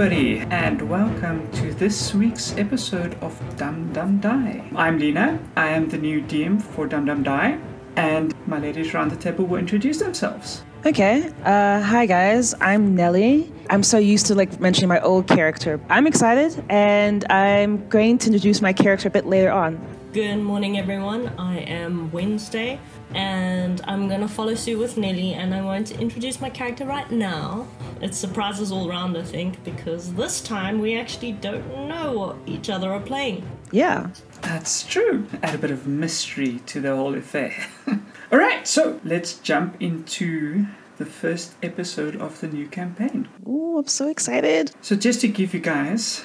everybody, and welcome to this week's episode of Dum Dum Die. I'm Lena, I am the new DM for Dum Dum Die, and my ladies around the table will introduce themselves. Okay. Uh, hi guys. I'm Nelly. I'm so used to like mentioning my old character. I'm excited, and I'm going to introduce my character a bit later on. Good morning, everyone. I am Wednesday, and I'm gonna follow suit with Nelly, and I want to introduce my character right now. It surprises all around, I think, because this time we actually don't know what each other are playing. Yeah. That's true. Add a bit of mystery to the whole affair. All right, so let's jump into the first episode of the new campaign. Oh, I'm so excited. So, just to give you guys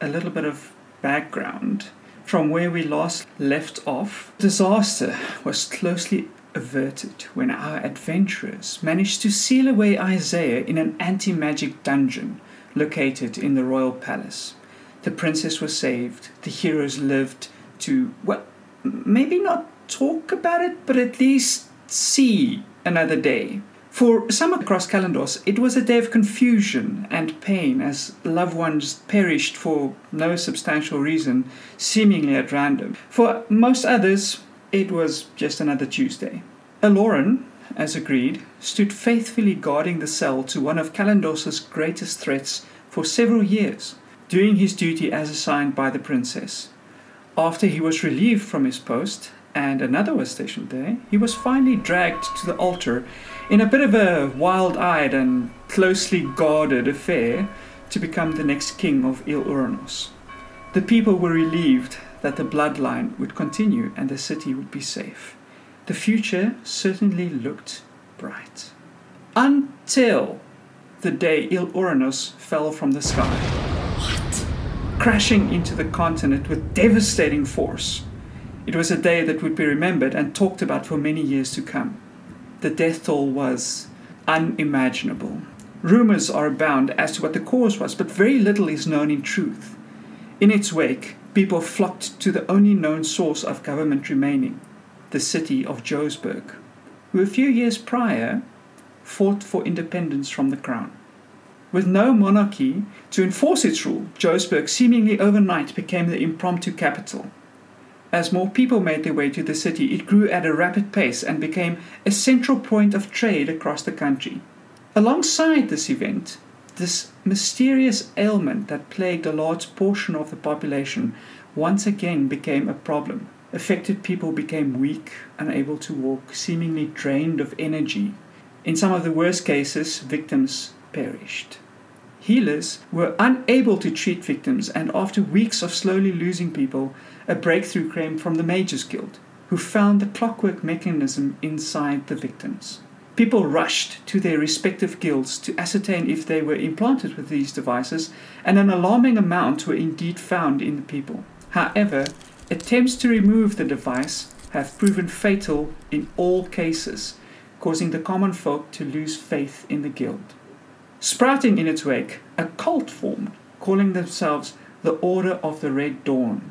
a little bit of background from where we last left off, disaster was closely averted when our adventurers managed to seal away Isaiah in an anti magic dungeon located in the royal palace. The princess was saved, the heroes lived to, well, maybe not talk about it, but at least see another day. For some across Kalandos, it was a day of confusion and pain as loved ones perished for no substantial reason, seemingly at random. For most others, it was just another Tuesday. Aloran, as agreed, stood faithfully guarding the cell to one of Kalandos's greatest threats for several years, doing his duty as assigned by the princess. After he was relieved from his post, and another was stationed there, he was finally dragged to the altar in a bit of a wild eyed and closely guarded affair to become the next king of Il Uranus. The people were relieved that the bloodline would continue and the city would be safe. The future certainly looked bright. Until the day Il Uranus fell from the sky. What? Crashing into the continent with devastating force. It was a day that would be remembered and talked about for many years to come. The death toll was unimaginable. Rumors are abound as to what the cause was, but very little is known in truth. In its wake, people flocked to the only known source of government remaining, the city of Joesburg, who a few years prior fought for independence from the crown. With no monarchy to enforce its rule, Joesburg seemingly overnight became the impromptu capital. As more people made their way to the city, it grew at a rapid pace and became a central point of trade across the country. Alongside this event, this mysterious ailment that plagued a large portion of the population once again became a problem. Affected people became weak, unable to walk, seemingly drained of energy. In some of the worst cases, victims perished. Healers were unable to treat victims, and after weeks of slowly losing people, a breakthrough came from the Mages Guild, who found the clockwork mechanism inside the victims. People rushed to their respective guilds to ascertain if they were implanted with these devices, and an alarming amount were indeed found in the people. However, attempts to remove the device have proven fatal in all cases, causing the common folk to lose faith in the guild. Sprouting in its wake, a cult formed, calling themselves the Order of the Red Dawn,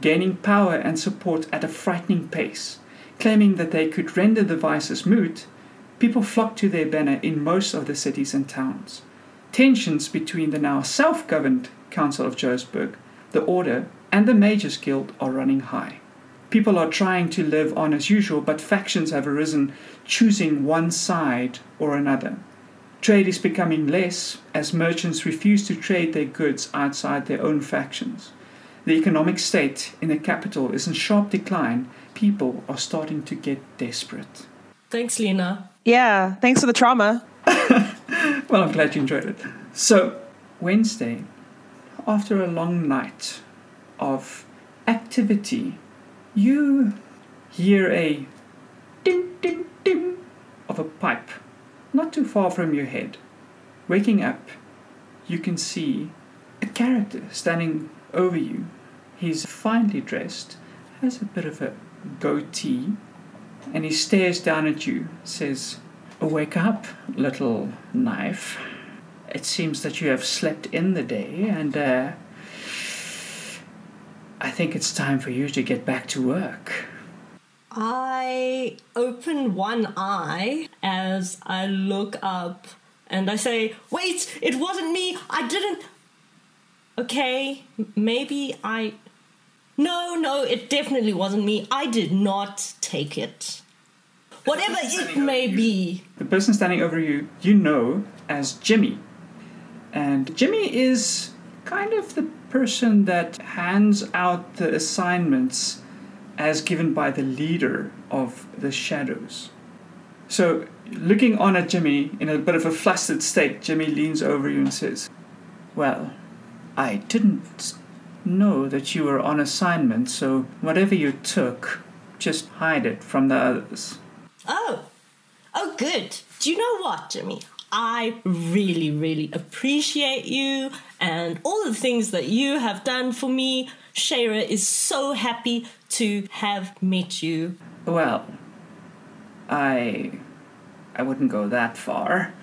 gaining power and support at a frightening pace. Claiming that they could render the vices moot, people flocked to their banner in most of the cities and towns. Tensions between the now self governed Council of Joesburg, the Order, and the Mages Guild are running high. People are trying to live on as usual, but factions have arisen, choosing one side or another. Trade is becoming less as merchants refuse to trade their goods outside their own factions. The economic state in the capital is in sharp decline. People are starting to get desperate. Thanks, Lena. Yeah. Thanks for the trauma. Well, I'm glad you enjoyed it. So, Wednesday, after a long night of activity, you hear a ding ding ding of a pipe not too far from your head. Waking up, you can see a character standing over you. He's finely dressed, has a bit of a goatee, and he stares down at you, says, Wake up, little knife. It seems that you have slept in the day, and uh, I think it's time for you to get back to work. I open one eye as I look up And I say, wait, it wasn't me. I didn't. Okay, maybe I. No, no, it definitely wasn't me. I did not take it. Whatever it may be. The person standing over you, you know as Jimmy. And Jimmy is kind of the person that hands out the assignments as given by the leader of the shadows. So, looking on at Jimmy in a bit of a flustered state, Jimmy leans over you and says, Well, I didn't know that you were on assignment, so whatever you took, just hide it from the others. Oh, oh, good. Do you know what, Jimmy? I really, really appreciate you and all the things that you have done for me. Shara is so happy to have met you. Well, I I wouldn't go that far.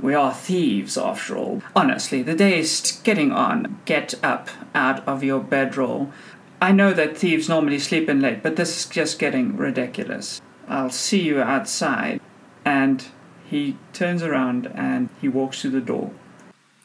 We are thieves, after all. Honestly, the day is getting on. Get up out of your bedroll. I know that thieves normally sleep in late, but this is just getting ridiculous. I'll see you outside. And he turns around and he walks to the door.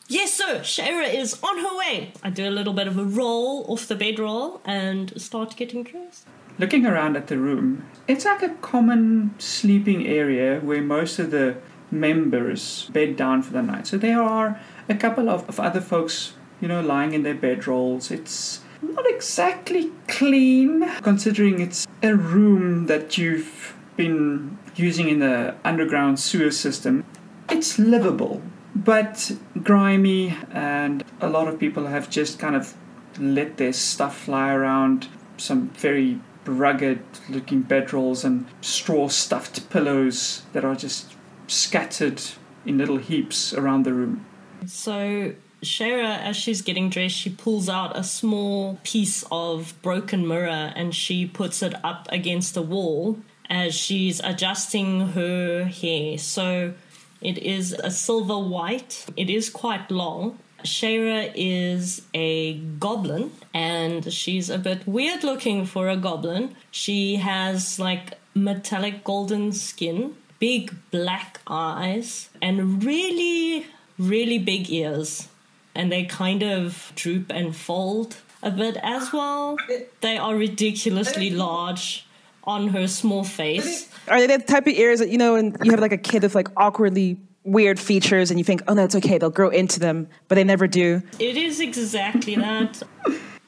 Yes, sir. Shara is on her way. I do a little bit of a roll off the bedroll and start getting dressed. Looking around at the room, it's like a common sleeping area where most of the members bed down for the night. So there are a couple of, of other folks, you know, lying in their bedrolls. It's not exactly clean, considering it's a room that you've been using in the underground sewer system. It's livable, but grimy, and a lot of people have just kind of let their stuff fly around. Some very rugged looking bedrolls and straw stuffed pillows that are just scattered in little heaps around the room. So Shara, as she's getting dressed, she pulls out a small piece of broken mirror and she puts it up against the wall as she's adjusting her hair. So it is a silver white, it is quite long. Shara is a goblin and she's a bit weird looking for a goblin. She has like metallic golden skin, big black eyes, and really, really big ears. And they kind of droop and fold a bit as well. They are ridiculously large on her small face. Are they the type of ears that you know, and you have like a kid with like awkwardly weird features, and you think, oh no, it's okay, they'll grow into them, but they never do. It is exactly that.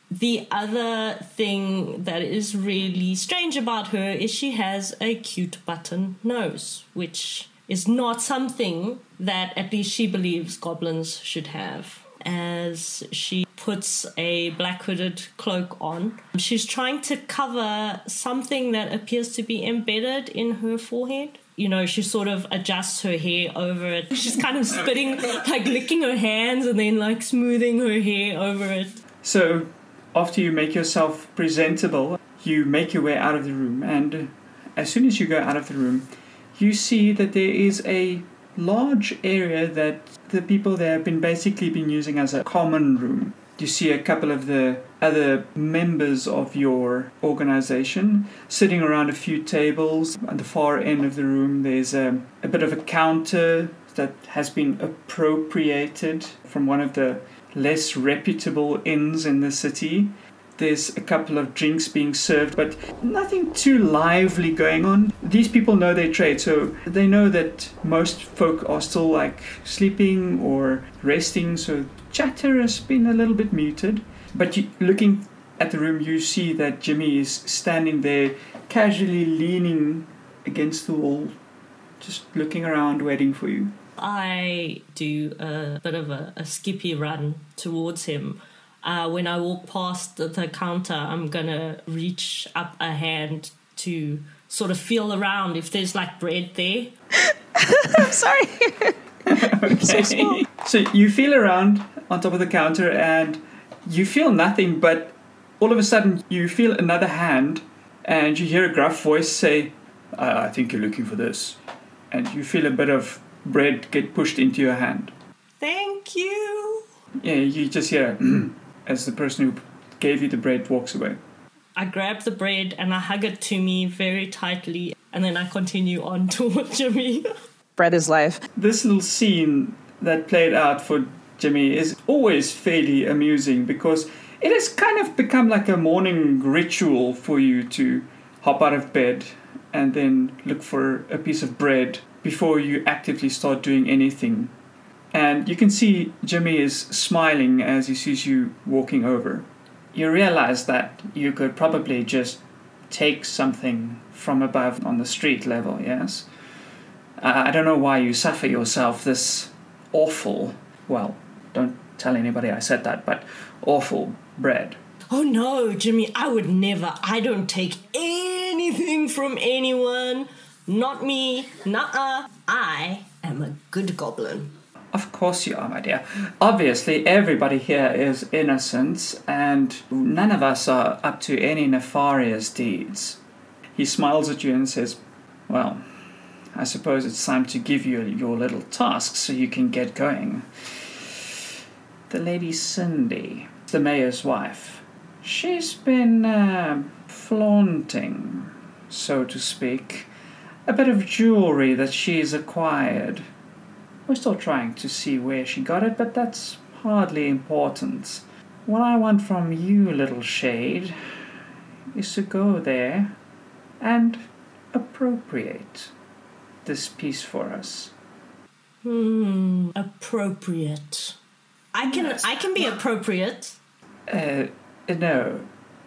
The other thing that is really strange about her is she has a cute button nose, which is not something that at least she believes goblins should have. As she puts a black hooded cloak on, she's trying to cover something that appears to be embedded in her forehead. You know, she sort of adjusts her hair over it. She's kind of spitting, like licking her hands and then like smoothing her hair over it. So, after you make yourself presentable, you make your way out of the room, and as soon as you go out of the room, you see that there is a large area that the people there have been basically been using as a common room. You see a couple of the other members of your organization sitting around a few tables. At the far end of the room, there's a, a bit of a counter that has been appropriated from one of the less reputable inns in the city. There's a couple of drinks being served, but nothing too lively going on. These people know their trade, so they know that most folk are still like sleeping or resting, so chatter has been a little bit muted. But you, looking at the room, you see that Jimmy is standing there, casually leaning against the wall, just looking around, waiting for you. I do a bit of a, a skippy run towards him. Uh, when I walk past the, the counter, I'm gonna reach up a hand to sort of feel around if there's like bread there. I'm sorry. Okay. So you feel around on top of the counter and you feel nothing, but all of a sudden you feel another hand and you hear a gruff voice say, I, I think you're looking for this. And you feel a bit of bread get pushed into your hand. Thank you. Yeah, you just hear as the person who gave you the bread walks away. I grab the bread and I hug it to me very tightly, and then I continue on towards Jimmy. bread is life. This little scene that played out for Jimmy is always fairly amusing because it has kind of become like a morning ritual for you to hop out of bed and then look for a piece of bread before you actively start doing anything. And you can see Jimmy is smiling as he sees you walking over. You realize that you could probably just take something from above on the street level, yes? Uh, I don't know why you suffer yourself this awful, well, don't tell anybody I said that, but awful bread. Oh no, Jimmy, I would never. I don't take anything from anyone. Not me. Nuh-uh. I am a good goblin. Of course you are, my dear. Obviously, everybody here is innocent, and none of us are up to any nefarious deeds. He smiles at you and says, Well, I suppose it's time to give you your little task so you can get going. The Lady Cindy, the mayor's wife, she's been uh, flaunting, so to speak, a bit of jewelry that she's acquired. We're still trying to see where she got it, but that's hardly important. What I want from you, little shade, is to go there and appropriate this piece for us. Hmm, appropriate. I can Yes. I can be appropriate. Uh, no.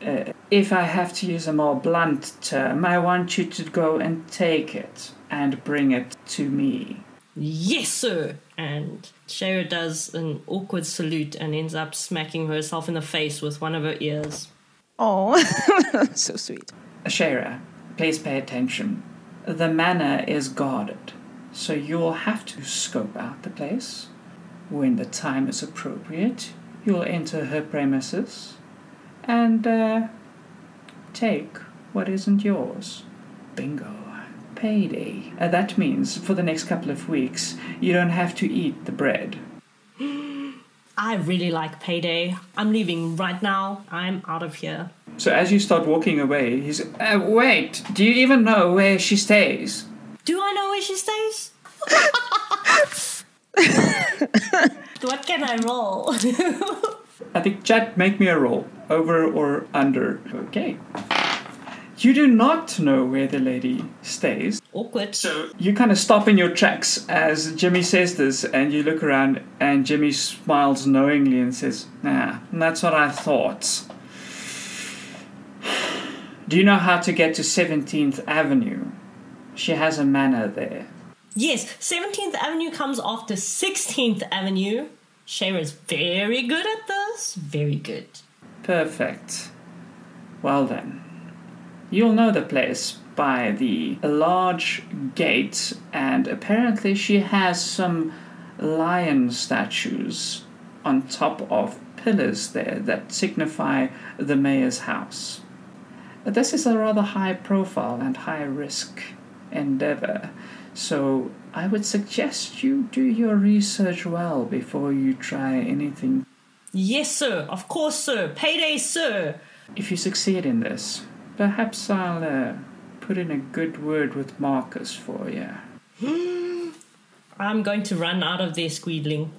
Uh, if I have to use a more blunt term, I want you to go and take it and bring it to me. Yes, sir. And Shara does an awkward salute and ends up smacking herself in the face with one of her ears. Oh, so sweet. Shara, please pay attention. The manor is guarded, so you'll have to scope out the place. When the time is appropriate, you'll enter her premises and uh, take what isn't yours. Bingo. Payday. Uh, that means for the next couple of weeks, you don't have to eat the bread. I really like payday. I'm leaving right now. I'm out of here. So as you start walking away, he's. Uh, wait, do you even know where she stays? Do I know where she stays? what can I roll? I think chat make me a roll. Over or under. Okay. You do not know where the lady stays. Awkward. So you kind of stop in your tracks as Jimmy says this, and you look around, and Jimmy smiles knowingly and says, Nah, that's what I thought. Do you know how to get to 17th Avenue? She has a manor there. Yes, 17th Avenue comes after 16th Avenue. Shara's very good at this. Very good. Perfect. Well then, you'll know the place by the large gate, and apparently she has some lion statues on top of pillars there that signify the mayor's house. This is a rather high profile and high risk endeavor, so I would suggest you do your research well before you try anything Yes, sir. Of course, sir. Payday, sir. If you succeed in this, perhaps I'll uh, put in a good word with Marcus for you. I'm going to run out of there, Squeedling.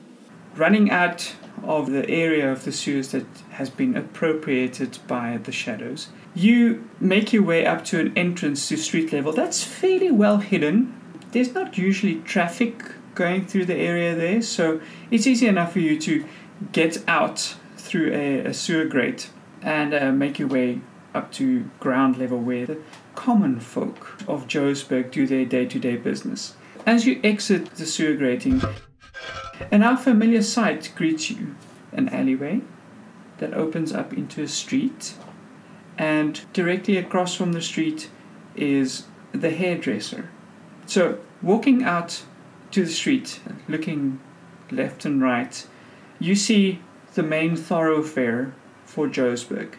Running out of the area of the sewers that has been appropriated by the shadows, you make your way up to an entrance to street level that's fairly well hidden. There's not usually traffic going through the area there, so it's easy enough for you to get out through a, a sewer grate and uh, make your way up to ground level where the common folk of Joesburg do their day to day business. As you exit the sewer grating, an now familiar sight greets you an alleyway that opens up into a street, and directly across from the street is the hairdresser. So, walking out to the street, looking left and right, you see the main thoroughfare for Joesburg.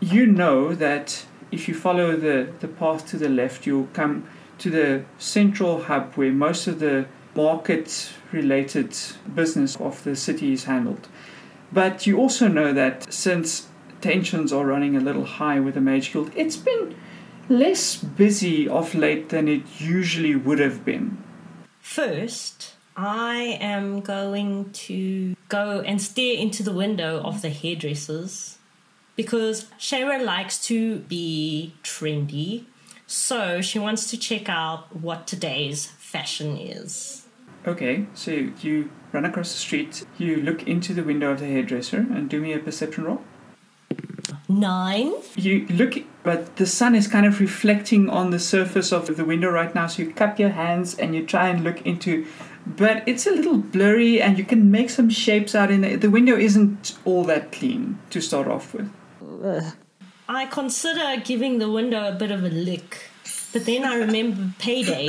You know that if you follow the, the path to the left, you'll come to the central hub where most of the market related business of the city is handled. But you also know that since tensions are running a little high with the Mage Guild, it's been less busy of late than it usually would have been. First, I am going to go and stare into the window of the hairdressers because Shara likes to be trendy. So she wants to check out what today's fashion is. Okay, so you run across the street, you look into the window of the hairdresser, and do me a perception roll. Nine. You look, but the sun is kind of reflecting on the surface of the window right now, so you cup your hands and you try and look into. But it's a little blurry, and you can make some shapes out in it. The window isn't all that clean to start off with. I consider giving the window a bit of a lick, but then I remember payday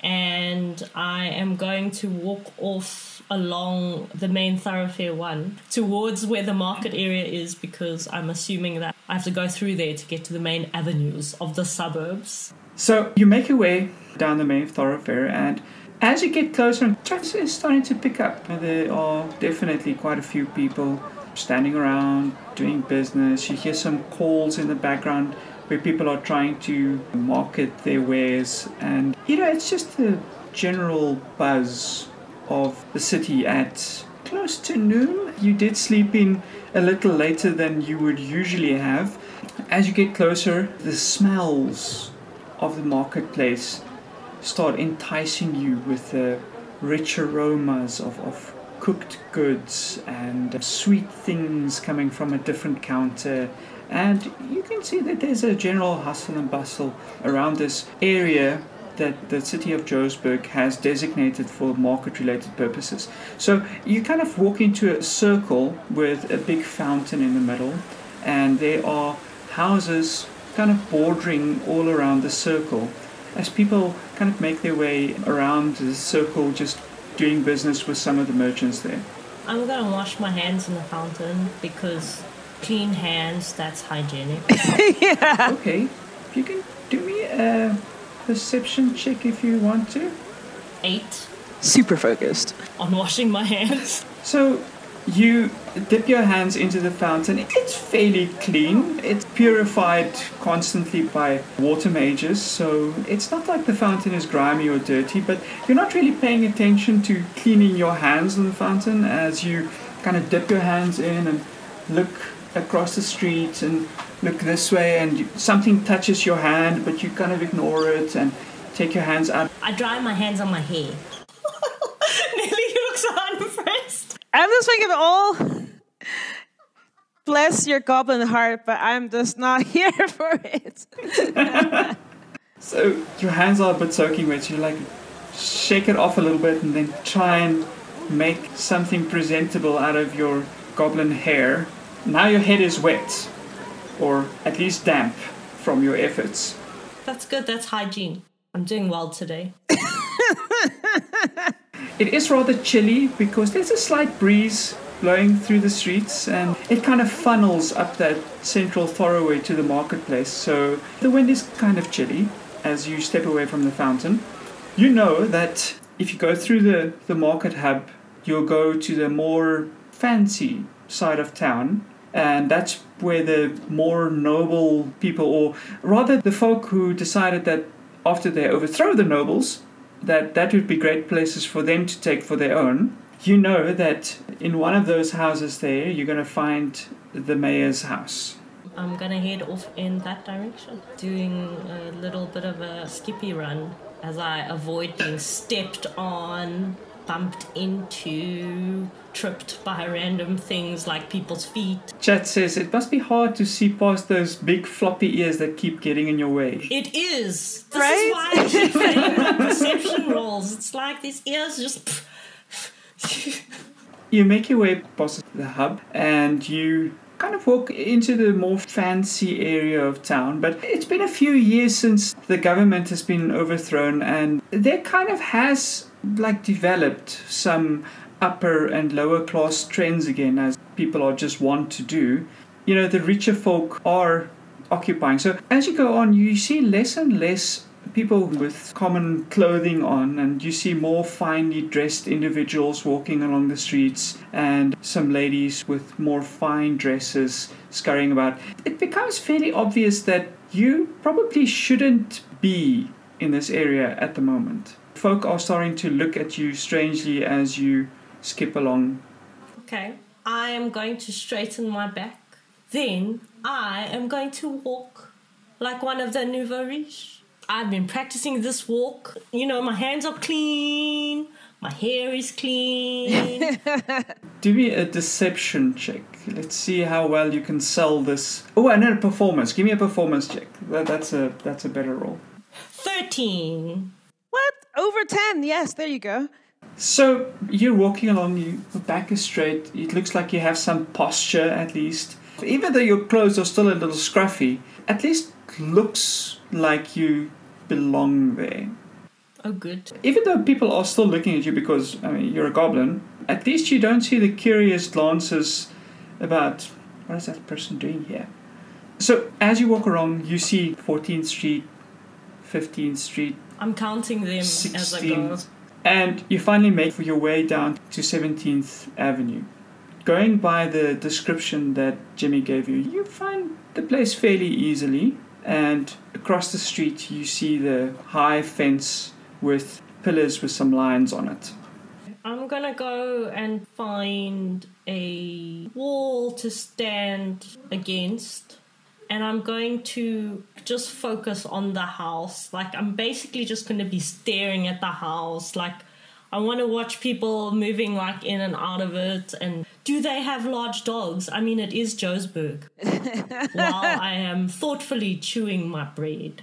and I am going to walk off along the main thoroughfare one towards where the market area is because I'm assuming that I have to go through there to get to the main avenues of the suburbs. So you make your way down the main thoroughfare, and as you get closer, traffic is starting to pick up. There are definitely quite a few people standing around doing business. You hear some calls in the background where people are trying to market their wares, and you know, it's just the general buzz of the city at close to noon. You did sleep in a little later than you would usually have. As you get closer, the smells of the marketplace start enticing you with the rich aromas of, of cooked goods and sweet things coming from a different counter. And you can see that there's a general hustle and bustle around this area that the city of Johannesburg has designated for market related purposes. So you kind of walk into a circle with a big fountain in the middle, and there are houses kind of bordering all around the circle as people kind of make their way around the circle just doing business with some of the merchants there. I'm gonna wash my hands in the fountain because clean hands, that's hygienic. Okay, you can do me a perception check if you want to. Eight Super focused. on washing my hands. So you dip your hands into the fountain. It's fairly clean. It's purified constantly by water mages, so it's not like the fountain is grimy or dirty, but you're not really paying attention to cleaning your hands in the fountain as you kind of dip your hands in and look across the street and look this way and something touches your hand but you kind of ignore it and take your hands out I dry my hands on my hair. Nelly looks unimpressed. I'm just thinking, all bless your goblin heart, but I'm just not here for it. So your hands are a bit soaking wet. So you like shake it off a little bit and then try and make something presentable out of your goblin hair. Now your head is wet, or at least damp from your efforts. That's good, that's hygiene. I'm doing well today. It is rather chilly because there's a slight breeze blowing through the streets and it kind of funnels up that central thoroughway to the marketplace. So the wind is kind of chilly as you step away from the fountain. You know that if you go through the, the market hub, you'll go to the more fancy side of town. And that's where the more noble people, or rather the folk who decided that after they overthrow the nobles, that that would be great places for them to take for their own. You know that in one of those houses there, you're going to find the mayor's house. I'm gonna head off in that direction, doing a little bit of a skippy run as I avoid being stepped on, bumped into, tripped by random things like people's feet. Chat says it must be hard to see past those big floppy ears that keep getting in your way. It is. This Right? is why I keep failing my perception rolls. It's like these ears just. You make your way past the hub and you kind of walk into the more fancy area of town. But it's been a few years since the government has been overthrown, and there kind of has like developed some upper and lower class trends again, as people are just want to do. You know, the richer folk are occupying. So as you go on, you see less and less people with common clothing on, and you see more finely dressed individuals walking along the streets, and some ladies with more fine dresses scurrying about. It becomes fairly obvious that you probably shouldn't be in this area at the moment. Folk are starting to look at you strangely as you skip along. Okay. I am going to straighten my back. Then I am going to walk like one of the nouveau riche. I've been practicing this walk. You know, my hands are clean, my hair is clean. Do me a deception check. Let's see how well you can sell this. Oh, and then a performance. Give me a performance check. That, that's a that's a better roll. 13. What? Over 10. Yes, there you go. So you're walking along. You, your back is straight. It looks like you have some posture at least. Even though your clothes are still a little scruffy, at least looks like you belong there. Oh, good. Even though people are still looking at you because I mean you're a goblin, at least you don't see the curious glances about what is that person doing here. So as you walk around, you see 14th Street, 15th Street, I'm counting them as I go. and you finally make your way down to 17th Avenue. Going by the description that Jimmy gave you, you find the place fairly easily. And across the street, you see the high fence with pillars with some lines on it. I'm gonna go and find a wall to stand against, and I'm going to just focus on the house. Like, I'm basically just gonna be staring at the house. Like, I want to watch people moving like in and out of it. And do they have large dogs? I mean, it is Joesburg. While I am thoughtfully chewing my bread.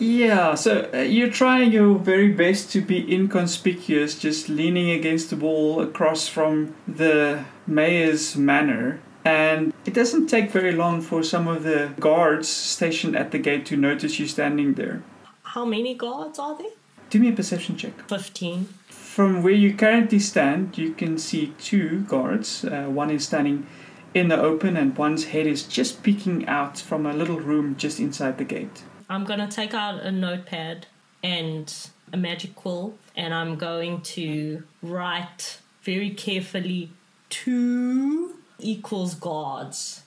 Yeah, so uh, you're trying your very best to be inconspicuous, just leaning against the wall across from the mayor's manor. And it doesn't take very long for some of the guards stationed at the gate to notice you standing there. How many guards are there? Do me a perception check. 15. From where you currently stand, you can see two guards. Uh, one is standing in the open, and one's head is just peeking out from a little room just inside the gate. I'm gonna take out a notepad and a magic quill, and I'm going to write very carefully two equals gods.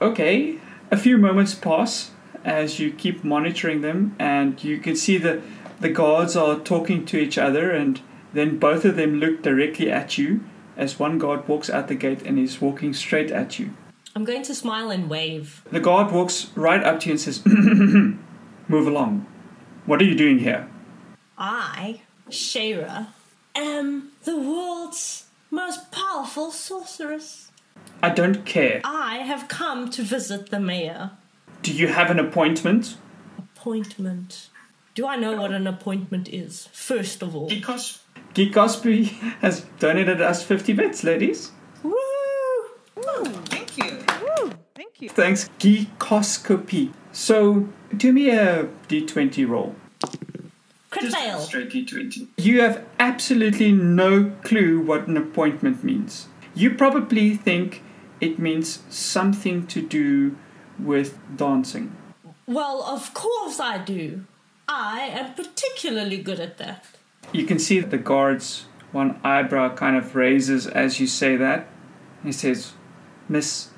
Okay, a few moments pass as you keep monitoring them, and you can see the the guards are talking to each other, and then both of them look directly at you as one guard walks out the gate and is walking straight at you. I'm going to smile and wave. The guard walks right up to you and says, "Move along. What are you doing here?" I, Shara, am the world's most powerful sorceress. I don't care. I have come to visit the mayor. Do you have an appointment? Appointment. Do I know what an appointment is, first of all? Geekos- Geek Cosby has donated us 50 bits, ladies. Woo! Oh, thank you. Woo, thank you. Thanks, Geekoscopy. So, do me a d20 roll. Crit fail. Straight d20. You have absolutely no clue what an appointment means. You probably think it means something to do with dancing. Well, of course I do. I am particularly good at that. You can see that the guard's one eyebrow kind of raises as you say that. He says, Miss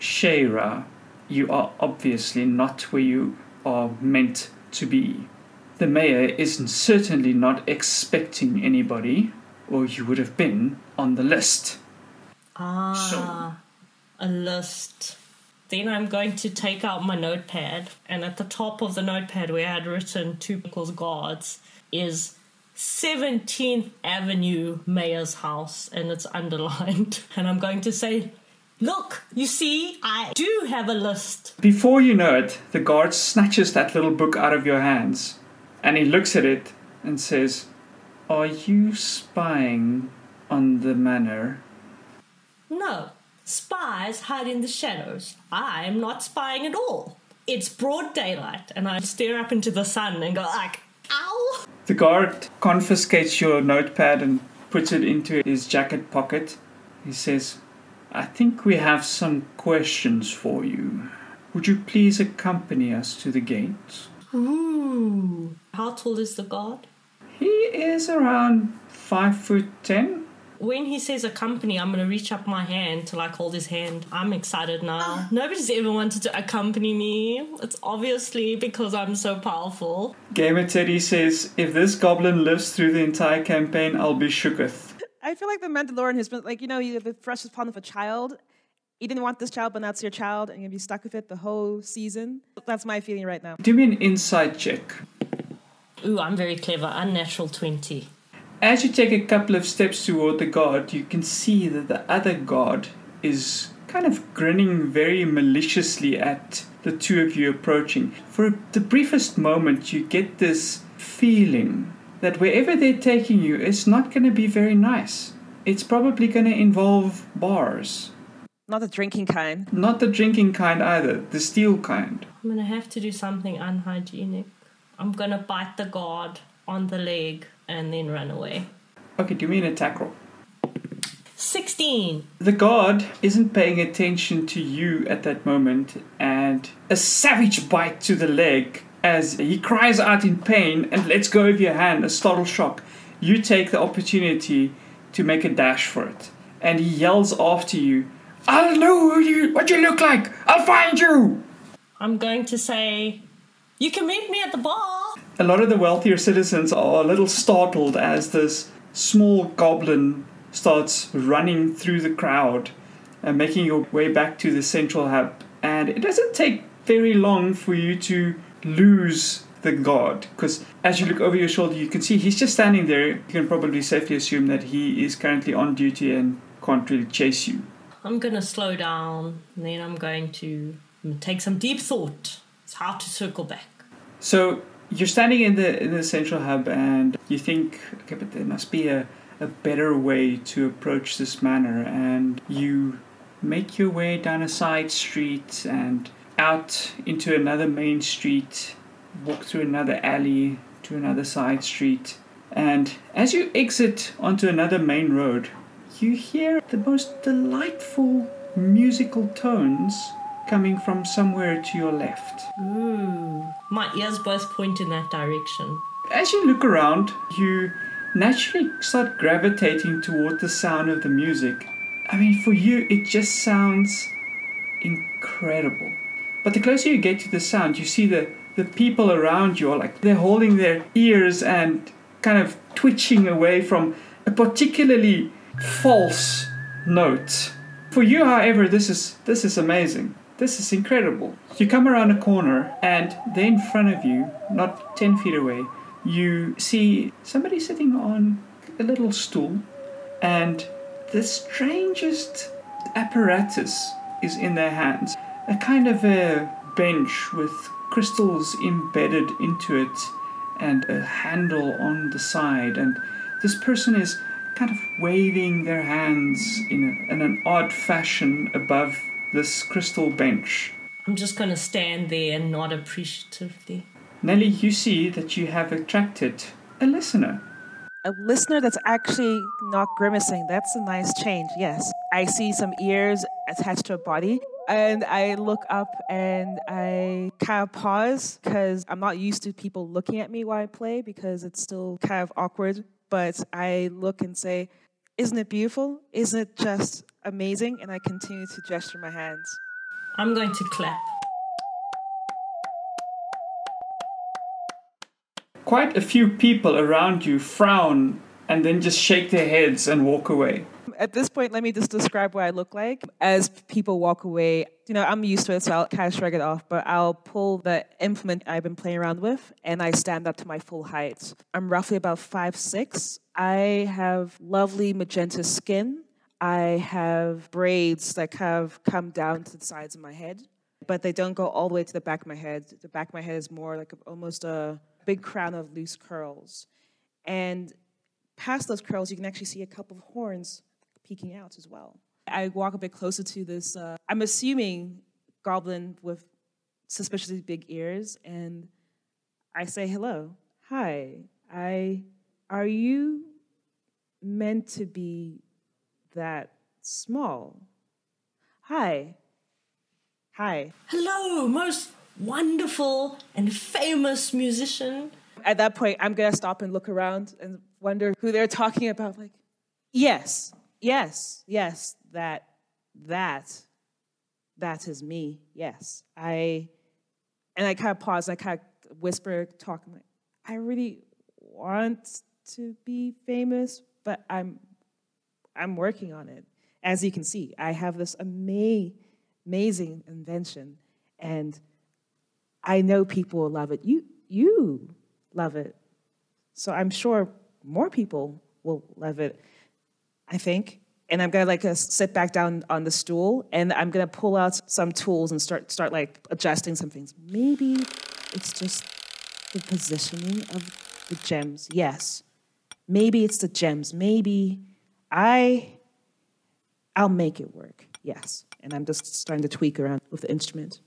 Shara, you are obviously not where you are meant to be. The mayor isn't certainly not expecting anybody, or you would have been on the list. Ah, a list. Then I'm going to take out my notepad, and at the top of the notepad where I had written two equals guards is 17th Avenue Mayor's House, and it's underlined. And I'm going to say, Look, you see, I do have a list. Before you know it, the guard snatches that little book out of your hands and he looks at it and says, Are you spying on the manor? No, spies hide in the shadows. I am not spying at all. It's broad daylight, and I stare up into the sun and go like, "Ow!" The guard confiscates your notepad and puts it into his jacket pocket. He says, I think we have some questions for you. Would you please accompany us to the gate? Ooh. How tall is the guard? He is around five foot ten. When he says accompany, I'm gonna reach up my hand to like hold his hand. I'm excited now. Ah. Nobody's ever wanted to accompany me. It's obviously because I'm so powerful. Gamer Teddy says, if this goblin lives through the entire campaign, I'll be shooketh. I feel like the Mandalorian has been like, you know, you have the precious pawn of a child. You didn't want this child, but now it's your child, and you're gonna be stuck with it the whole season. That's my feeling right now. Do me an insight check. Ooh, I'm very clever. Unnatural 20. As you take a couple of steps toward the guard, you can see that the other guard is kind of grinning very maliciously at the two of you approaching. For the briefest moment, you get this feeling that wherever they're taking you, it's not going to be very nice. It's probably going to involve bars. Not the drinking kind. Not the drinking kind either, the steel kind. I'm gonna have to do something unhygienic. I'm gonna bite the guard on the leg and then run away. Okay, do me an attack roll. 16. The guard isn't paying attention to you at that moment, and a savage bite to the leg as he cries out in pain and lets go of your hand, a startled shock. You take the opportunity to make a dash for it, and he yells after you, I'll know who you, what you look like! I'll find you! I'm going to say, You can meet me at the bar. A lot of the wealthier citizens are a little startled as this small goblin starts running through the crowd and making your way back to the central hub. And it doesn't take very long for you to lose the guard because as you look over your shoulder, you can see he's just standing there. You can probably safely assume that he is currently on duty and can't really chase you. I'm gonna slow down and then I'm going to take some deep thought. It's how to circle back. So you're standing in the in the central hub and you think, okay, but there must be a, a better way to approach this manor and you make your way down a side street and out into another main street, walk through another alley to another side street. And as you exit onto another main road, you hear the most delightful musical tones coming from somewhere to your left. Ooh. My ears both point in that direction. As you look around, you naturally start gravitating toward the sound of the music. I mean, for you, it just sounds incredible. But the closer you get to the sound, you see the, the people around you are like they're holding their ears and kind of twitching away from a particularly false note. For you, however, this is this is amazing. This is incredible. You come around a corner, and there in front of you, not 10 feet away, you see somebody sitting on a little stool, and the strangest apparatus is in their hands. A kind of a bench with crystals embedded into it, and a handle on the side, and this person is kind of waving their hands in, a, in an odd fashion above this crystal bench. I'm just gonna stand there and nod appreciatively. Nelly, you see that you have attracted a listener. A listener that's actually not grimacing. That's a nice change, yes. I see some ears attached to a body, and I look up and I kind of pause because I'm not used to people looking at me while I play because it's still kind of awkward. But I look and say, Isn't it beautiful? Isn't it just amazing? And I continue to gesture my hands. I'm going to clap. Quite a few people around you frown and then just shake their heads and walk away. At this point, let me just describe what I look like. As people walk away, you know, I'm used to it, so I'll kind of shrug it off, but I'll pull the implement I've been playing around with and I stand up to my full height. I'm roughly about five six. I have lovely magenta skin. I have braids that kind of come down to the sides of my head, but they don't go all the way to the back of my head. The back of my head is more like almost a big crown of loose curls. And past those curls, you can actually see a couple of horns peeking out as well. I walk a bit closer to this, uh, I'm assuming goblin with suspiciously big ears, and I say, hello, hi, I, are you meant to be that small? Hi, hi. Hello, most wonderful and famous musician. At that point, I'm gonna stop and look around and wonder who they're talking about. Like, Yes, yes, yes. That, that, that is me. Yes, I, and I kind of pause. I kind of whisper, talk. I'm like, I really want to be famous, but I'm, I'm working on it. As you can see, I have this ama- amazing invention, and I know people will love it. You, you love it, so I'm sure more people will love it. I think. And I'm gonna like uh, sit back down on the stool, and I'm gonna pull out some tools and start start like adjusting some things. Maybe it's just the positioning of the gems. Yes, maybe it's the gems. Maybe I I'll make it work. Yes, and I'm just starting to tweak around with the instrument.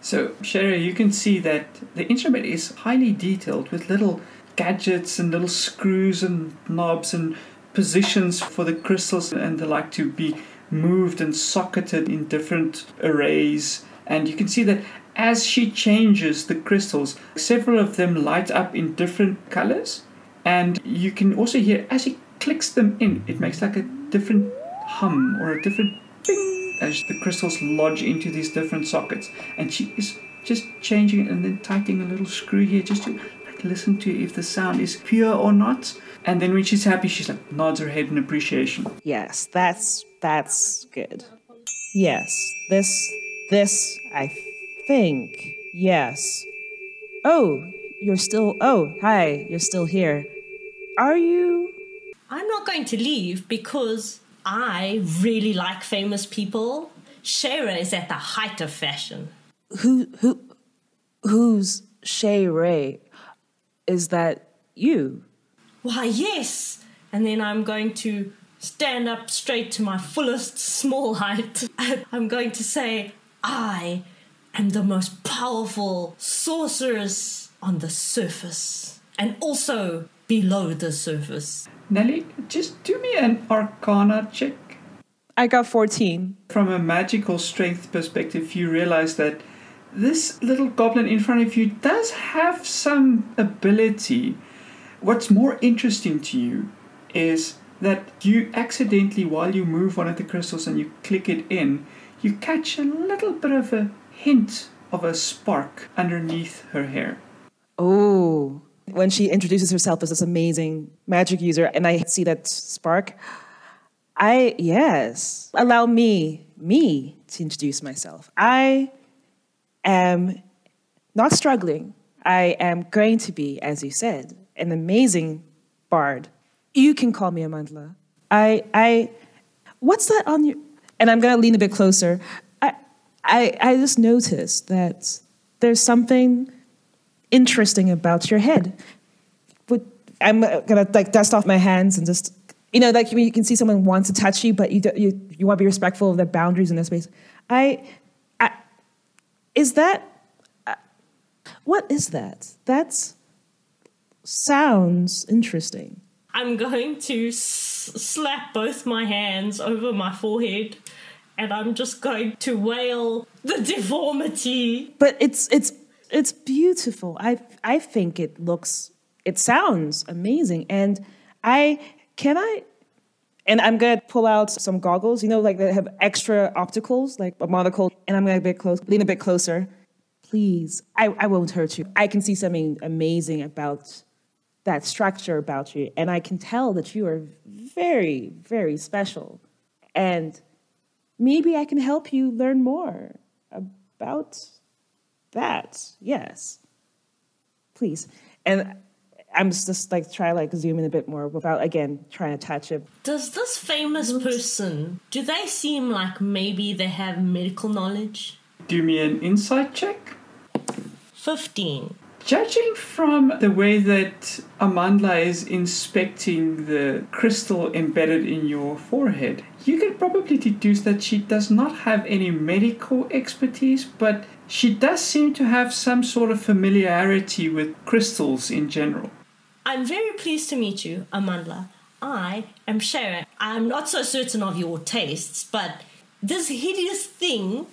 So, Sherry, you can see that the instrument is highly detailed with little gadgets and little screws and knobs and positions for the crystals and the like to be moved and socketed in different arrays. And you can see that as she changes the crystals, several of them light up in different colors. And you can also hear as she clicks them in, it makes like a different hum or a different bing as the crystals lodge into these different sockets. And she is just changing and then tightening a little screw here just to like listen to if the sound is pure or not. And then when she's happy, she's like nods her head in appreciation. Yes, that's that's good. Yes, this this I think. Yes. Oh, you're still Oh, hi, you're still here. Are you I'm not going to leave because I really like famous people. Shara is at the height of fashion. who who who's Shay Ray? Is that you? Why, yes. And then I'm going to stand up straight to my fullest small height. I'm going to say, I am the most powerful sorceress on the surface and also below the surface. Nelly, just do me an arcana check. I got 14. From a magical strength perspective, you realize that this little goblin in front of you does have some ability. What's more interesting to you is that you accidentally, while you move one of the crystals and you click it in, you catch a little bit of a hint of a spark underneath her hair. Oh. When she introduces herself as this amazing magic user and I see that spark, I, yes, allow me, me to introduce myself. I am not struggling. I am going to be, as you said, an amazing bard. You can call me Amandla. I, I, what's that on your, and I'm going to lean a bit closer. I, I, I just noticed that there's something interesting about your head. I'm gonna like dust off my hands and just, you know, like you can see someone wants to touch you, but you do, you you want to be respectful of their boundaries in their space. I, I is that uh, what is that? That's sounds interesting. I'm going to s- slap both my hands over my forehead and I'm just going to wail the deformity. But it's it's it's beautiful. I I think it looks it sounds amazing, and I can I. And I'm gonna pull out some goggles, you know, like that have extra opticals, like a monocle, and I'm gonna be close, lean a bit closer. Please, I, I won't hurt you. I can see something amazing about that structure about you, and I can tell that you are very, very special. And maybe I can help you learn more about that. Yes. Please. And I'm just like try like zoom in a bit more without again trying to touch it. Does this famous person, do they seem like maybe they have medical knowledge? Do me an insight check. 15. Judging from the way that Amandla is inspecting the crystal embedded in your forehead, you can probably deduce that she does not have any medical expertise, but she does seem to have some sort of familiarity with crystals in general. I'm very pleased to meet you, Amandla. I am Sharon. I'm not so certain of your tastes, but this hideous thing,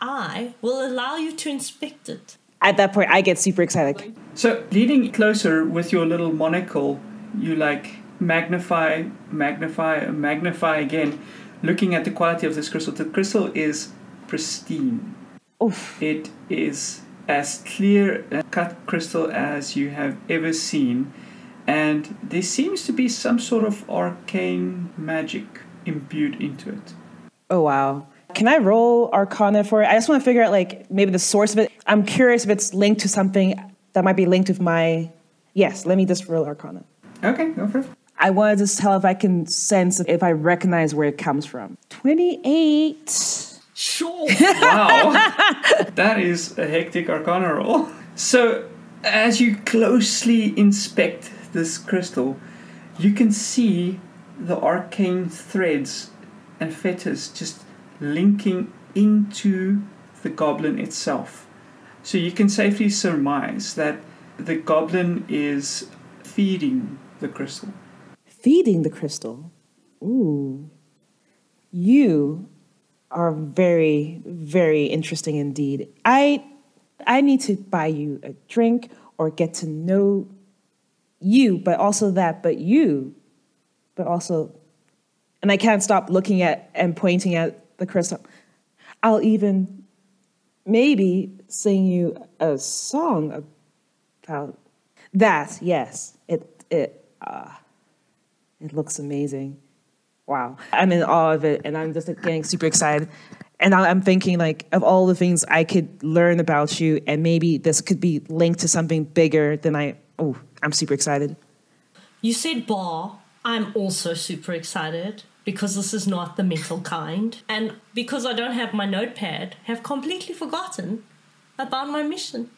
I will allow you to inspect it. At that point I get super excited. So, leaning closer with your little monocle, you like magnify, magnify, magnify again, looking at the quality of this crystal. The crystal is pristine. Oof. It is as clear a cut crystal as you have ever seen, and there seems to be some sort of arcane magic imbued into it. Oh wow. Can I roll Arcana for it? I just want to figure out like maybe the source of it. I'm curious if it's linked to something that might be linked with my. Yes, let me just roll Arcana. Okay, go for it. I wanted to tell if I can sense if I recognize where it comes from. 28. Sure. Wow, that is a hectic arcana roll. So, as you closely inspect this crystal, you can see the arcane threads and fetters just linking into the goblin itself. So, you can safely surmise that the goblin is feeding the crystal. Feeding the crystal. Ooh. You are very, very interesting indeed. I I need to buy you a drink or get to know you, but also that, but you, but also and I can't stop looking at and pointing at the crystal. I'll even maybe sing you a song about that. Yes, it it uh, it looks amazing. Wow, I'm in awe of it, and I'm just getting super excited. And I- I'm thinking like of all the things I could learn about you, and maybe this could be linked to something bigger than I. Oh, I'm super excited. You said bar. I'm also super excited because this is not the metal kind. And because I don't have my notepad, have completely forgotten about my mission.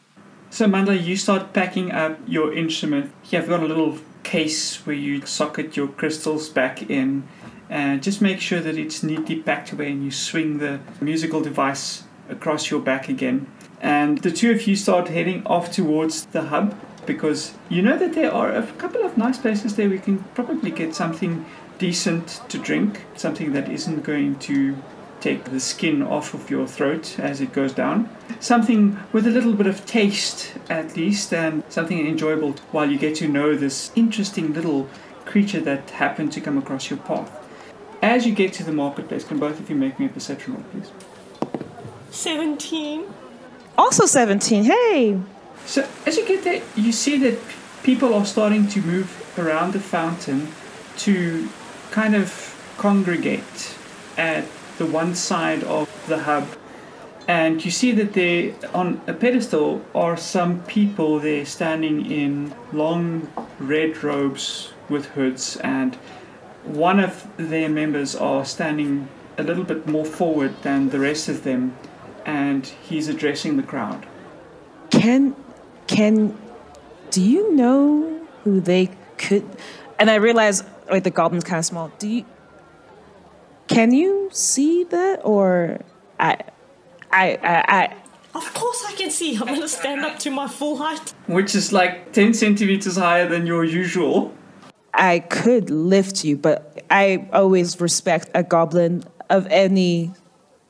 So, Mandla, you start packing up your instrument. You've got a little case where you socket your crystals back in, and just make sure that it's neatly packed away and you swing the musical device across your back again. And the two of you start heading off towards the hub because you know that there are a couple of nice places there we can probably get something decent to drink, something that isn't going to take the skin off of your throat as it goes down. Something with a little bit of taste, at least, and something enjoyable while you get to know this interesting little creature that happened to come across your path. As you get to the marketplace, can both of you make me a perception roll, please? 17. Also 17. Hey, So, as you get there, you see that people are starting to move around the fountain to kind of congregate at the one side of the hub. And you see that there, on a pedestal, are some people there standing in long red robes with hoods, and one of their members are standing a little bit more forward than the rest of them, and he's addressing the crowd. can can do you know who they could? And I realize like the goblin's kind of small. Do you? Can you see that or I? I, I, I Of course I can see. I'm going to stand up to my full height. which is like 10 centimeters higher than your usual. I could lift you, but I always respect a goblin of any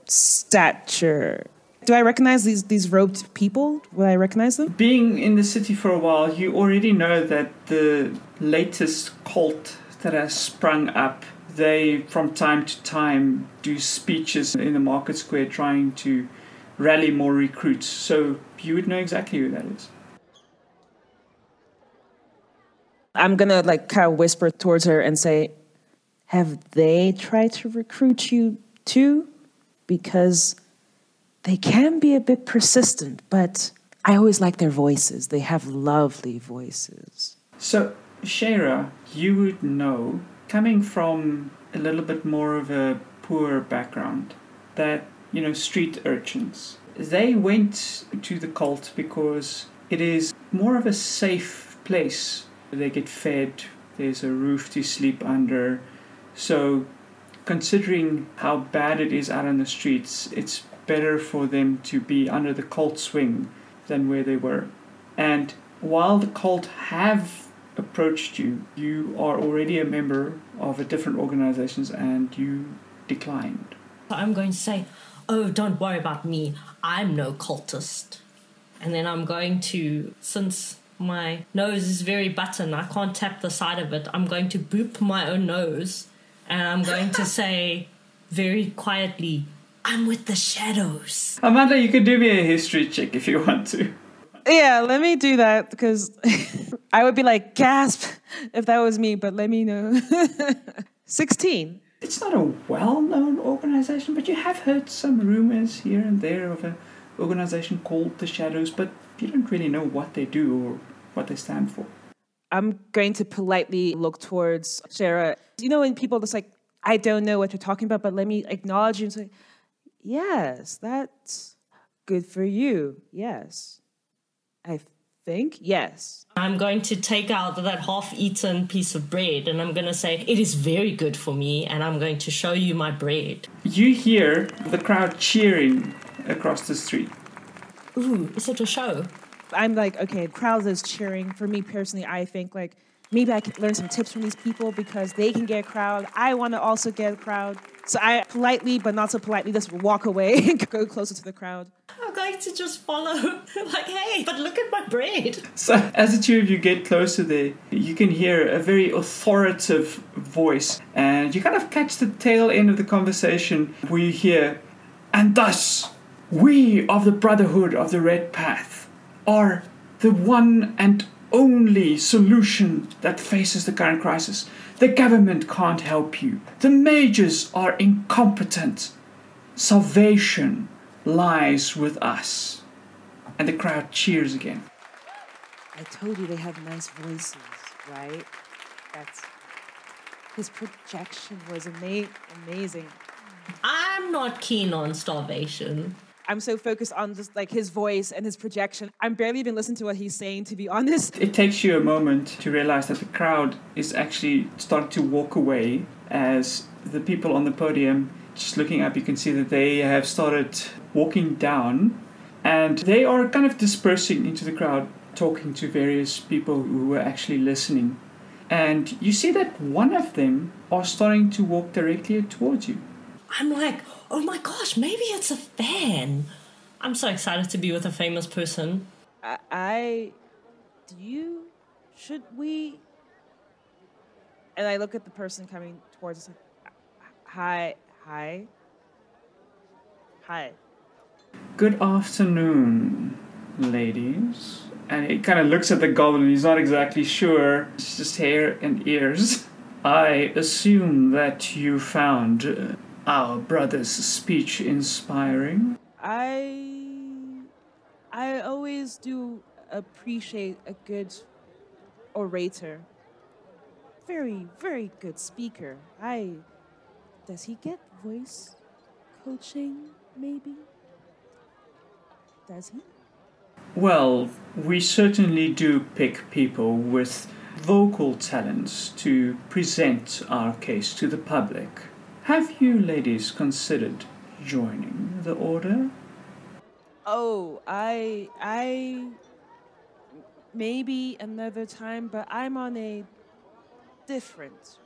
stature. Do I recognize these these robed people? Will I recognize them? Being in the city for a while, you already know that the latest cult that has sprung up, they from time to time do speeches in the market square trying to rally more recruits. So you would know exactly who that is. I'm gonna like kind of whisper towards her and say, "Have they tried to recruit you too? Because they can be a bit persistent, but I always like their voices. They have lovely voices." So, Shara, you would know, coming from a little bit more of a poor background, that, you know, street urchins, they went to the cult because it is more of a safe place. They get fed, there's a roof to sleep under. So, considering how bad it is out on the streets, it's better for them to be under the cult's wing than where they were. And while the cult have approached you, you are already a member of a different organizations and you declined. I'm going to say, oh, don't worry about me. I'm no cultist. And then I'm going to, since my nose is very button. I can't tap the side of it. I'm going to boop my own nose and I'm going to say very quietly, I'm with the shadows. Amanda, you can do me a history check if you want to. Yeah, let me do that because I would be like, gasp if that was me, but let me know. 16. It's not a well known organization, but you have heard some rumors here and there of an organization called the Shadows, but you don't really know what they do or what they stand for. I'm going to politely look towards Shara. You know, when people just like, I don't know what you're talking about, but let me acknowledge you and say, yes, that's good for you. Yes. I think, yes. I'm going to take out that half eaten piece of bread and I'm going to say, It is very good for me, and I'm going to show you my bread. You hear the crowd cheering across the street. Ooh, is it a show? I'm like, okay, crowd is cheering. For me personally, I think like maybe I can learn some tips from these people because they can get a crowd. I want to also get a crowd. So I politely, but not so politely, just walk away and go closer to the crowd. I'm to just follow, like, hey, but look at my bread. So, as the two of you get closer there, you can hear a very authoritative voice, and you kind of catch the tail end of the conversation where you hear, and thus, we of the Brotherhood of the Red Path are the one and only solution that faces the current crisis. The government can't help you. The mages are incompetent. Salvation lies with us. And the crowd cheers again. I told you they have nice voices, right? That's his projection was ama- amazing. I'm not keen on starvation. I'm so focused on just like his voice and his projection. I'm barely even listening to what he's saying, to be honest. It takes you a moment to realize that the crowd is actually starting to walk away as the people on the podium, just looking up, you can see that they have started walking down and they are kind of dispersing into the crowd, talking to various people who were actually listening. And you see that one of them are starting to walk directly towards you. I'm like, oh my gosh, maybe it's a fan. I'm so excited to be with a famous person. I, I do you should we and I look at the person coming towards us like hi hi hi Good afternoon, ladies. And he kind of looks at the goblin. He's not exactly sure. It's just hair and ears. I assume that you found uh, our brother's speech inspiring. I I always do appreciate a good orator. Very, very good speaker. I does he get voice coaching maybe? Does he? Well, we certainly do pick people with vocal talents to present our case to the public. Have you ladies considered joining the order? Oh, I I maybe another time, but I'm on a different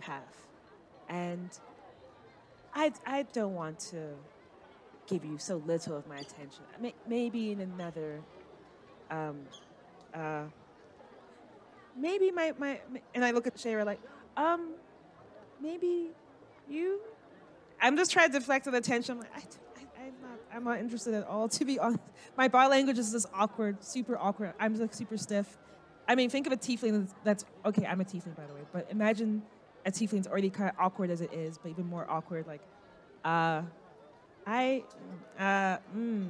path. And I I don't want to give you so little of my attention. May- Maybe in another um uh maybe my my and I look at Shara like um maybe you I'm just trying to deflect the attention. I'm like, I, I, I'm not, I'm not interested at all. To be honest, my body language is just awkward, super awkward. I'm like super stiff. I mean, think of a tiefling that's, that's okay. I'm a tiefling, by the way, but imagine a tiefling that's already kind of awkward as it is, but even more awkward. Like, uh, I, uh, mm.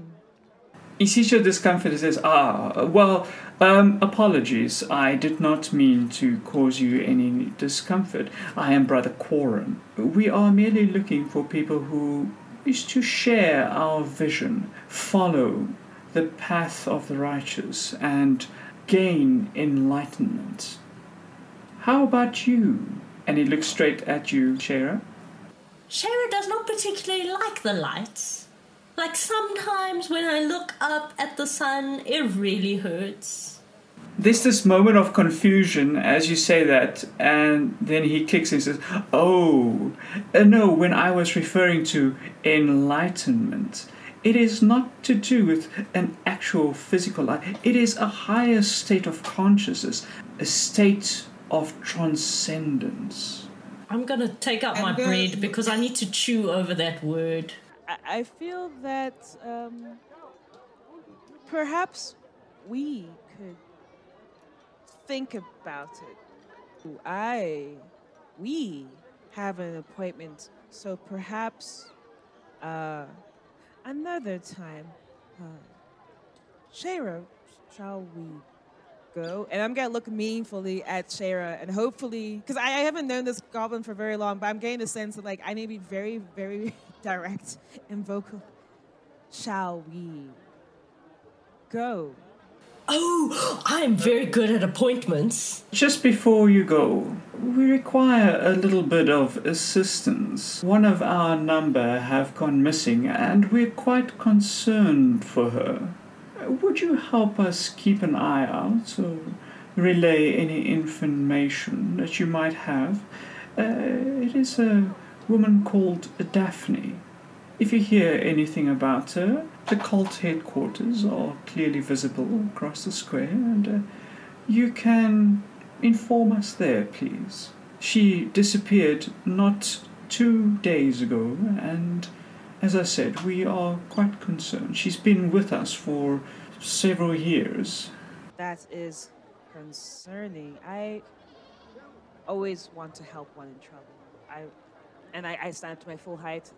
Your discomfort says, Ah, well, um, apologies. I did not mean to cause you any discomfort. I am Brother Corin. We are merely looking for people who wish to share our vision, follow the path of the righteous, and gain enlightenment. How about you? And he looks straight at you, Shara. Shara does not particularly like the lights. Like sometimes when I look up at the sun, it really hurts. There's this moment of confusion as you say that, and then he kicks and says, Oh, uh, no, when I was referring to enlightenment, It is not to do with an actual physical life. It is a higher state of consciousness, a state of transcendence. I'm gonna take out my And the- bread because I need to chew over that word. I, I feel that um, perhaps we could think about it. I, we have an appointment, so perhaps uh, another time. Uh, Shara, shall we go? And I'm gonna look meaningfully at Shara, and hopefully, because I, I haven't known this goblin for very long, but I'm getting the sense that like I need to be very, very direct and vocal. Shall we go? Oh, I'm very good at appointments. Just before you go, we require a little bit of assistance. One of our number have gone missing, and we're quite concerned for her. Would you help us keep an eye out or relay any information that you might have? Uh, it is a woman called Daphne. If you hear anything about her, the cult headquarters are clearly visible across the square, and uh, you can inform us there, please. She disappeared not two days ago, and as I said, we are quite concerned. She's been with us for several years. That is concerning. I always want to help one in trouble. I, and I, I stand up to my full height,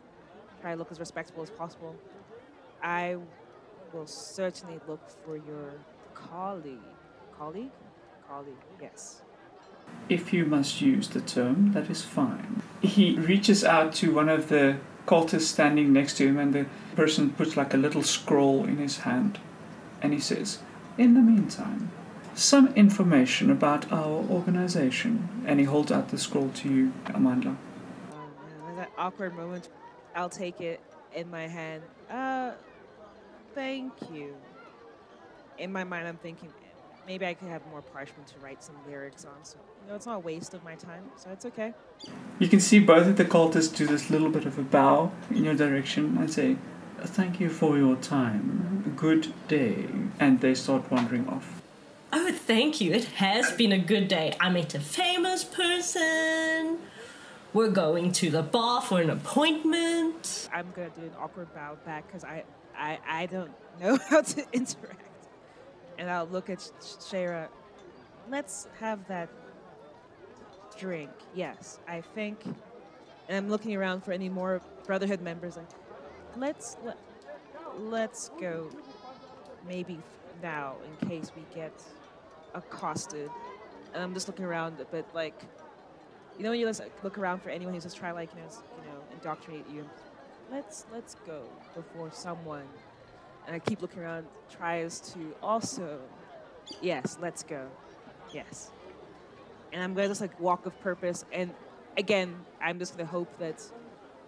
try to look as respectable as possible. I will certainly look for your colleague. Colleague? Colleague, yes. If you must use the term, that is fine. He reaches out to one of the cultists standing next to him, and the person puts like a little scroll in his hand. And he says, In the meantime, some information about our organization. And he holds out the scroll to you, Amandla. Um, that awkward moment. I'll take it in my hand. Uh, thank you. In my mind, I'm thinking maybe I could have more parchment to write some lyrics on. So you know, it's not a waste of my time. So it's okay. You can see both of the cultists do this little bit of a bow in your direction and say, Thank you for your time. Good day. And they start wandering off. Oh, thank you. It has been a good day. I met a famous person. We're going to the bar for an appointment. I'm gonna do an awkward bow back because I, I, I don't know how to interact. And I'll look at Sh- Shara. Let's have that drink. Yes, I think. And I'm looking around for any more Brotherhood members. Like, let's let, let's go. Maybe now, in case we get accosted. And I'm just looking around, but like, you know, when you just look around for anyone who's just trying like you know, you know, indoctrinate you. Let's let's go before someone. And I keep looking around, tries to also, yes, let's go, yes. And I'm gonna just like walk with purpose. And again, I'm just gonna hope that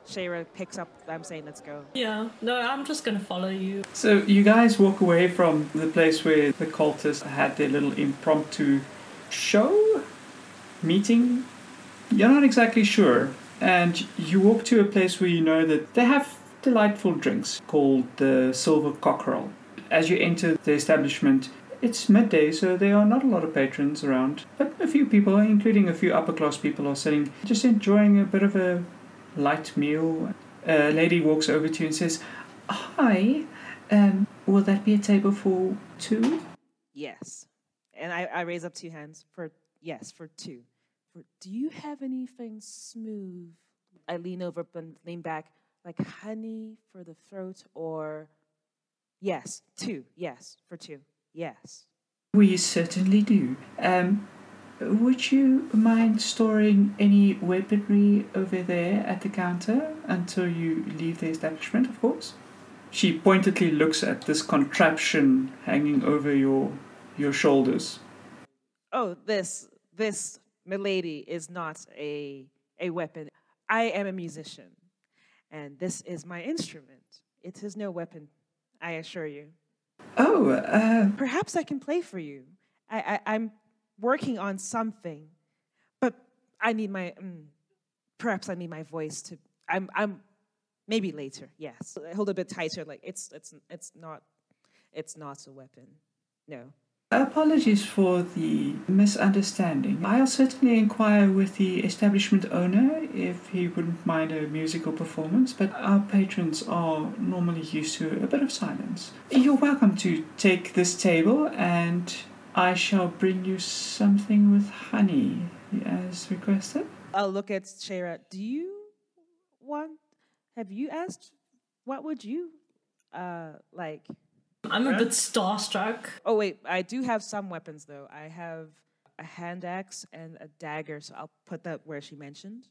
Shara picks up. I'm saying let's go. Yeah, no, I'm just gonna follow you. So you guys walk away from the place where the cultists had their little impromptu show meeting. You're not exactly sure, and you walk to a place where you know that they have delightful drinks called the Silver Cockerel. As you enter the establishment, it's midday, so there are not a lot of patrons around, but a few people, including a few upper class people, are sitting just enjoying a bit of a light meal. A lady walks over to you and says, Hi, um, will that be a table for two? Yes. And I, I raise up two hands for yes for two. For do you have anything smooth? I lean over and lean back like honey for the throat or yes two yes for two yes. We certainly do. Um, would you mind storing any weaponry over there at the counter until you leave the establishment, of course? She pointedly looks at this contraption hanging over your your shoulders. Oh, this this milady is not a a weapon. I am a musician, and this is my instrument. It is no weapon, I assure you. Oh, uh, Perhaps I can play for you. I, I I'm working on something, but I need my. Mm, perhaps I need my voice to. I'm I'm Maybe later. Yes. Hold a bit tighter. Like it's it's it's not it's not a weapon. No. Apologies for the misunderstanding. I'll certainly inquire with the establishment owner if he wouldn't mind a musical performance, but our patrons are normally used to a bit of silence. You're welcome to take this table, and I shall bring you something with honey, as requested. I'll look at Shara. Do you want? Have you asked? What would you uh like? I'm a bit starstruck. Oh wait, I do have some weapons though. I have a hand axe and a dagger, so I'll put that where she mentioned.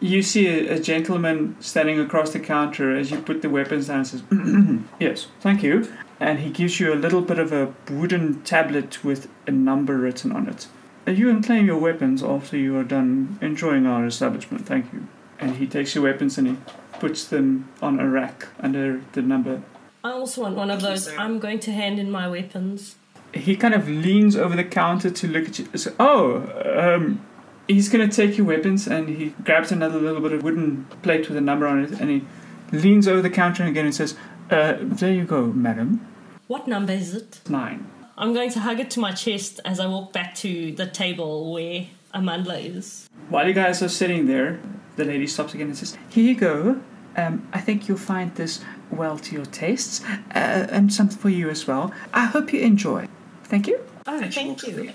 You see a, a gentleman standing across the counter as you put the weapons down and says, Yes, thank you. And he gives you a little bit of a wooden tablet with a number written on it. Are you can claim your weapons after you are done enjoying our establishment, thank you. And he takes your weapons and he puts them on a rack under the number I also want one of Thank you, those. sir. I'm going to hand in my weapons. he kind of leans over the counter to look at you. So, oh, um, he's going to take your weapons and he grabs another little bit of wooden plate with a number on it and he leans over the counter again and says, uh, There you go, madam. What number is it? Nine. I'm going to hug it to my chest as I walk back to the table where Amanda is. While you guys are sitting there, the lady stops again and says, Here you go. Um, I think you'll find this well to your tastes uh, and something for you as well. I hope you enjoy. Thank you. Oh, Thank you. thank you.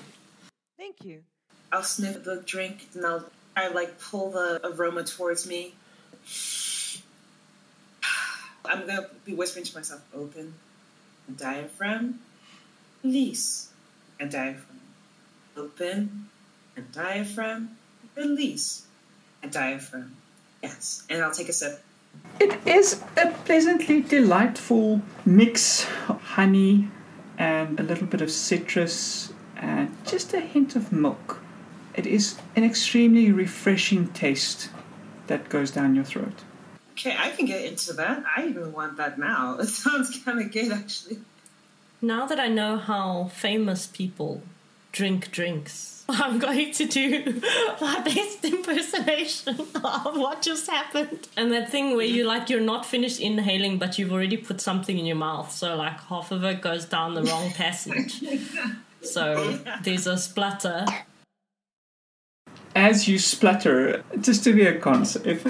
Thank you. I'll sniff the drink and I'll I like pull the aroma towards me. I'm gonna be whispering to myself, open a diaphragm, release a diaphragm. Open a diaphragm, release a diaphragm. Yes. And I'll take a sip. It is a pleasantly delightful mix of honey and a little bit of citrus and just a hint of milk. It is an extremely refreshing taste that goes down your throat. Okay, I can get into that. I even want that now. It sounds kind of good, actually. Now that I know how famous people drink drinks, I'm going to do my best impersonation of what just happened. And that thing where you like you're not finished inhaling, but you've already put something in your mouth, so like half of it goes down the wrong passage. So there's a splutter. As you splutter, just to be a concept,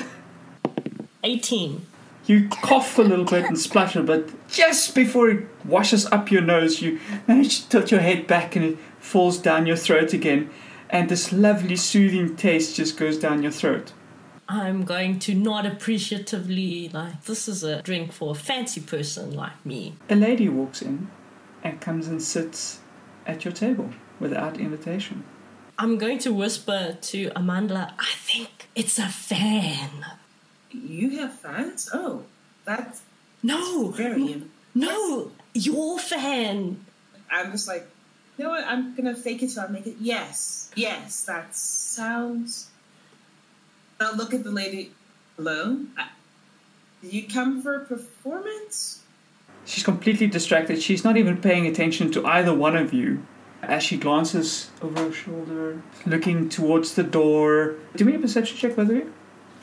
18. you cough a little bit and splutter, but just before it washes up your nose, you manage to tilt your head back and it falls down your throat again, and this lovely soothing taste just goes down your throat. I'm going to nod appreciatively, like, this is a drink for a fancy person like me. A lady walks in and comes and sits at your table without invitation. I'm going to whisper to Amanda, I think it's a fan. You have fans? Oh, that's No, very. no, your fan. I'm just like, you know what? I'm gonna fake it till I make it. Yes, yes, that sounds. I'll look at the lady. Hello, I, did you come for a performance? She's completely distracted. She's not even paying attention to either one of you. As she glances over her shoulder, looking towards the door. Do we have a perception check, by the way?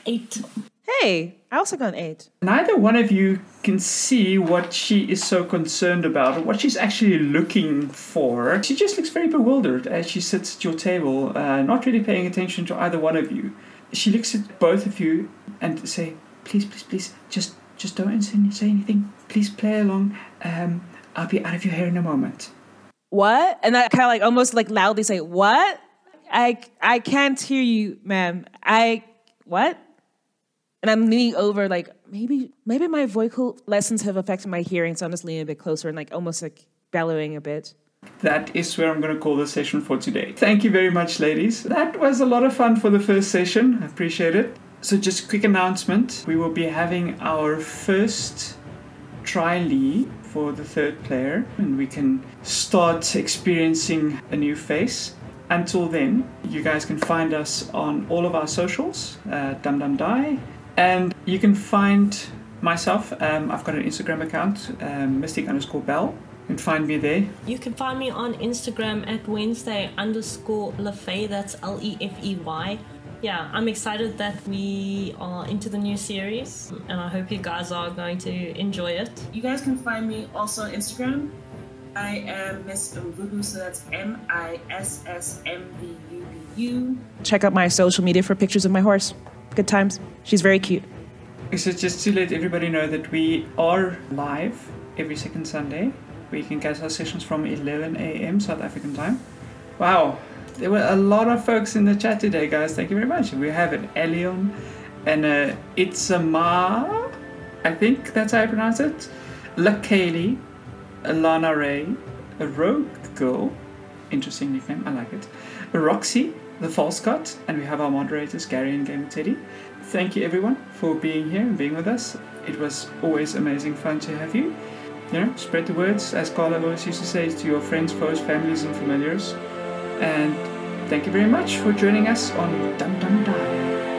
Eight. Hey, I also got an eight. Neither one of you can see what she is so concerned about or what she's actually looking for. She just looks very bewildered as she sits at your table, uh, not really paying attention to either one of you. She looks at both of you and say, "Please, please, please, just, just don't say say anything. Please play along. Um, I'll be out of your hair in a moment." What? And I kind of like almost like loudly say, "What? I I can't hear you, ma'am. I what?" And I'm leaning over, like maybe maybe my vocal lessons have affected my hearing, so I'm just leaning a bit closer and like almost like bellowing a bit. That is where I'm going to call the session for today. Thank you very much, ladies. That was a lot of fun for the first session. I appreciate it. So, just quick announcement we will be having our first trialee for the third player, and we can start experiencing a new face. Until then, you guys can find us on all of our socials, uh, Dum Dum Die, and you can find myself. Um, I've got an Instagram account, um, Mystic underscore Bell. You can find me there. You can find me on Instagram at Wednesday underscore Lefey. That's L E F E Y. yeah, I'm excited that we are into the new series, and I hope you guys are going to enjoy it. You guys can find me also on Instagram. I am Miss Mvubu, so that's M I S S M V U B U. Check out my social media for pictures of my horse. Good times. She's very cute. So just to let everybody know that we are live every second Sunday. We can catch our sessions from 11 a.m. South African time. Wow, there were a lot of folks in the chat today, guys. Thank you very much. We have an Elion and a Itzama, I think that's how I pronounce it. Lakaylee, a Lana Ray, a Rogue Girl, interesting nickname, I like it. Roxy, the False Cut, and we have our moderators, Gary and Game Teddy. Thank you everyone for being here and being with us. It was always amazing fun to have you. You know, spread the words, as Carla always used to say, to your friends, foes, families, and familiars. And thank you very much for joining us on Dum Dum Die.